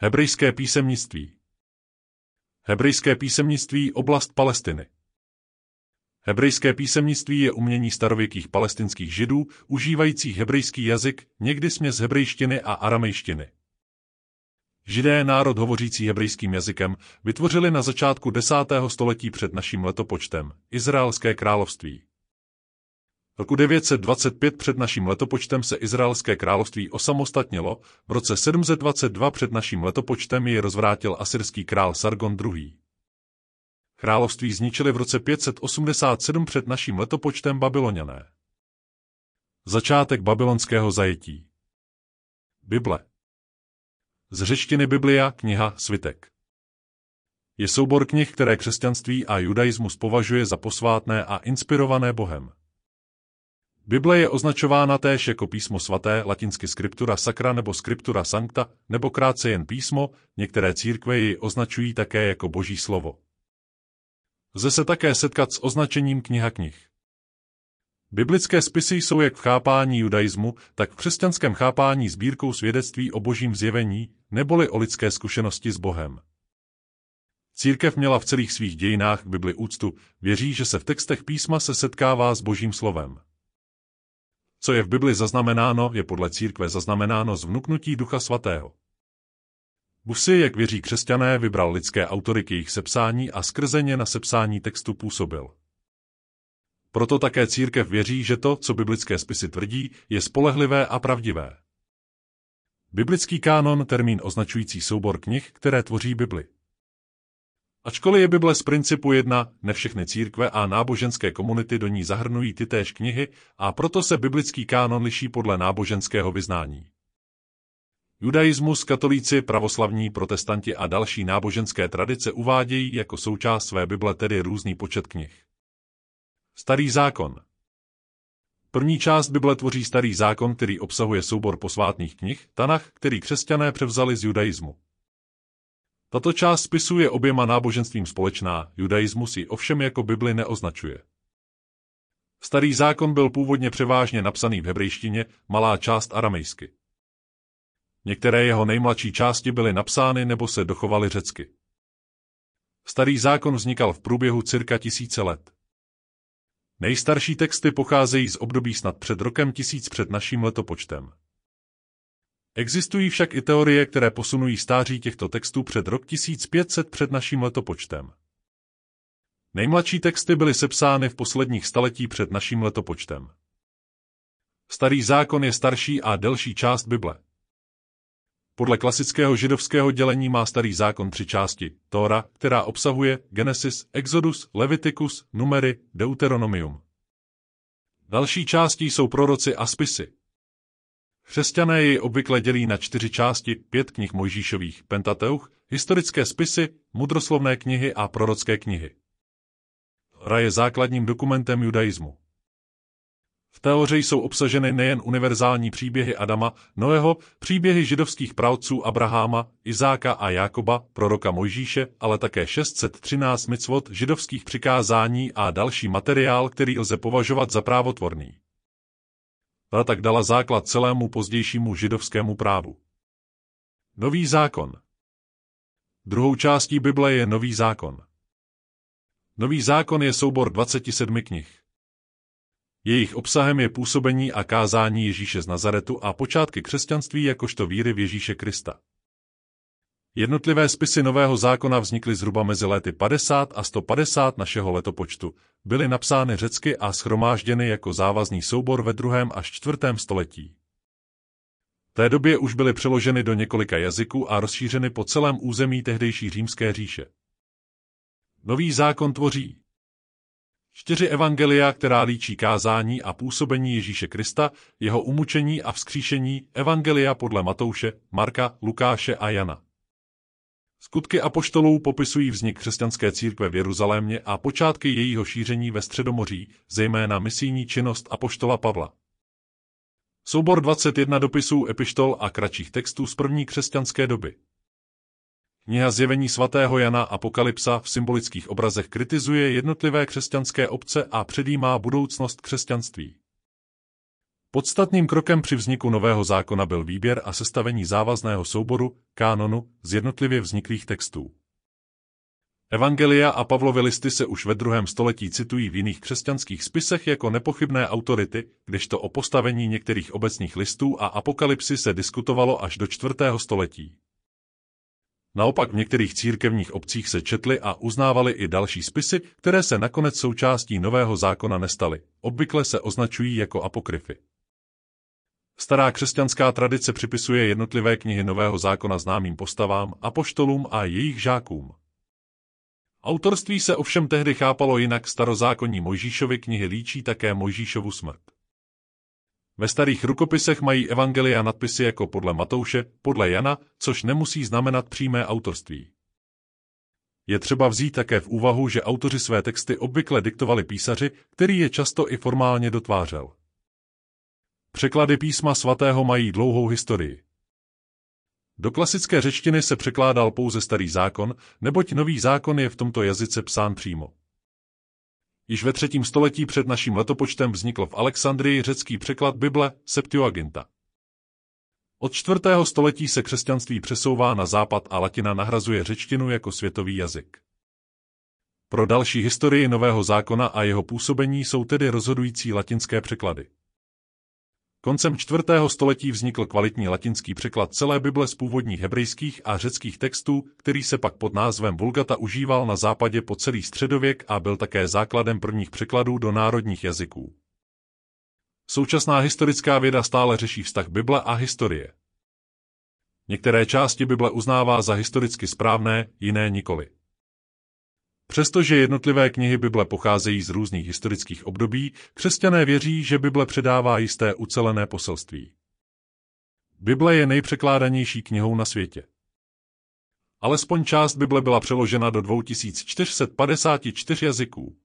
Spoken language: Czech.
Hebrejské písemnictví Hebrejské písemnictví oblast Palestiny Hebrejské písemnictví je umění starověkých palestinských židů, užívajících hebrejský jazyk, někdy směs hebrejštiny a aramejštiny. Židé, národ hovořící hebrejským jazykem, vytvořili na začátku desátého století před naším letopočtem Izraelské království. Roku 925 před naším letopočtem se Izraelské království osamostatnilo, v roce 722 před naším letopočtem ji rozvrátil asyrský král Sargon II. Království zničili v roce 587 před naším letopočtem Babyloniané. Začátek babylonského zajetí Bible Z řečtiny Biblia, kniha, svitek. Je soubor knih, které křesťanství a judaismus považuje za posvátné a inspirované Bohem. Bible je označována též jako písmo svaté, latinsky scriptura sacra nebo scriptura sancta, nebo krátce jen písmo, některé církve ji označují také jako boží slovo. Lze se také setkat s označením kniha knih. Biblické spisy jsou jak v chápání judaismu, tak v křesťanském chápání sbírkou svědectví o božím zjevení, neboli o lidské zkušenosti s Bohem. Církev měla v celých svých dějinách k Bibli úctu, věří, že se v textech písma se setkává s božím slovem. Co je v Bibli zaznamenáno, je podle církve zaznamenáno z vnuknutí Ducha Svatého. Si, jak věří křesťané, vybral lidské autory k jejich sepsání a skrze ně na sepsání textu působil. Proto také církev věří, že to, co biblické spisy tvrdí, je spolehlivé a pravdivé. Biblický kánon, termín označující soubor knih, které tvoří Bibli. Ačkoliv je Bible z principu jedna, ne všechny církve a náboženské komunity do ní zahrnují tytéž knihy a proto se biblický kánon liší podle náboženského vyznání. Judaismus, katolíci, pravoslavní, protestanti a další náboženské tradice uvádějí jako součást své Bible tedy různý počet knih. Starý zákon První část Bible tvoří Starý zákon, který obsahuje soubor posvátných knih, Tanach, který křesťané převzali z judaismu. Tato část spisu je oběma náboženstvím společná, judaismus ji ovšem jako Bibli neoznačuje. Starý zákon byl původně převážně napsaný v hebrejštině, malá část aramejsky. Některé jeho nejmladší části byly napsány nebo se dochovaly řecky. Starý zákon vznikal v průběhu cirka tisíce let. Nejstarší texty pocházejí z období snad před rokem tisíc před naším letopočtem. Existují však i teorie, které posunují stáří těchto textů před rok 1500 před naším letopočtem. Nejmladší texty byly sepsány v posledních staletí před naším letopočtem. Starý zákon je starší a delší část Bible. Podle klasického židovského dělení má starý zákon tři části. Tóra, která obsahuje Genesis, Exodus, Leviticus, Numery, Deuteronomium. Další částí jsou proroci a spisy. Křesťané ji obvykle dělí na čtyři části, pět knih Mojžíšových, Pentateuch, historické spisy, mudroslovné knihy a prorocké knihy. Tora je základním dokumentem judaismu. V teoři jsou obsaženy nejen univerzální příběhy Adama, Noého, příběhy židovských pravců Abraháma, Izáka a Jákoba, proroka Mojžíše, ale také 613 mitzvot židovských přikázání a další materiál, který lze považovat za právotvorný. Ta tak dala základ celému pozdějšímu židovskému právu. Nový zákon Druhou částí Bible je Nový zákon. Nový zákon je soubor 27 knih. Jejich obsahem je působení a kázání Ježíše z Nazaretu a počátky křesťanství jakožto víry v Ježíše Krista. Jednotlivé spisy Nového zákona vznikly zhruba mezi lety 50 a 150 našeho letopočtu, byly napsány řecky a schromážděny jako závazný soubor ve druhém až čtvrtém století. V té době už byly přeloženy do několika jazyků a rozšířeny po celém území tehdejší římské říše. Nový zákon tvoří čtyři evangelia, která líčí kázání a působení Ježíše Krista, jeho umučení a vzkříšení, evangelia podle Matouše, Marka, Lukáše a Jana. Skutky apoštolů popisují vznik křesťanské církve v Jeruzalémě a počátky jejího šíření ve Středomoří, zejména misijní činnost apoštola Pavla. Soubor 21 dopisů epištol a kratších textů z první křesťanské doby. Kniha Zjevení svatého Jana Apokalypsa v symbolických obrazech kritizuje jednotlivé křesťanské obce a předjímá budoucnost křesťanství. Podstatným krokem při vzniku nového zákona byl výběr a sestavení závazného souboru, kánonu, z jednotlivě vzniklých textů. Evangelia a Pavlovy listy se už ve druhém století citují v jiných křesťanských spisech jako nepochybné autority, kdežto o postavení některých obecných listů a apokalypsy se diskutovalo až do čtvrtého století. Naopak v některých církevních obcích se četly a uznávaly i další spisy, které se nakonec součástí nového zákona nestaly. Obvykle se označují jako apokryfy. Stará křesťanská tradice připisuje jednotlivé knihy Nového zákona známým postavám, apoštolům a jejich žákům. Autorství se ovšem tehdy chápalo jinak starozákonní Mojžíšovy knihy líčí také Mojžíšovu smrt. Ve starých rukopisech mají evangelia nadpisy jako podle Matouše, podle Jana, což nemusí znamenat přímé autorství. Je třeba vzít také v úvahu, že autoři své texty obvykle diktovali písaři, který je často i formálně dotvářel. Překlady písma svatého mají dlouhou historii. Do klasické řečtiny se překládal pouze starý zákon, neboť nový zákon je v tomto jazyce psán přímo. Již ve třetím století před naším letopočtem vznikl v Alexandrii řecký překlad Bible Septuaginta. Od čtvrtého století se křesťanství přesouvá na západ a latina nahrazuje řečtinu jako světový jazyk. Pro další historii Nového zákona a jeho působení jsou tedy rozhodující latinské překlady. Koncem čtvrtého století vznikl kvalitní latinský překlad celé Bible z původních hebrejských a řeckých textů, který se pak pod názvem Vulgata užíval na západě po celý středověk a byl také základem prvních překladů do národních jazyků. Současná historická věda stále řeší vztah Bible a historie. Některé části Bible uznává za historicky správné, jiné nikoli. Přestože jednotlivé knihy Bible pocházejí z různých historických období, křesťané věří, že Bible předává jisté ucelené poselství. Bible je nejpřekládanější knihou na světě. Alespoň část Bible byla přeložena do 2454 jazyků.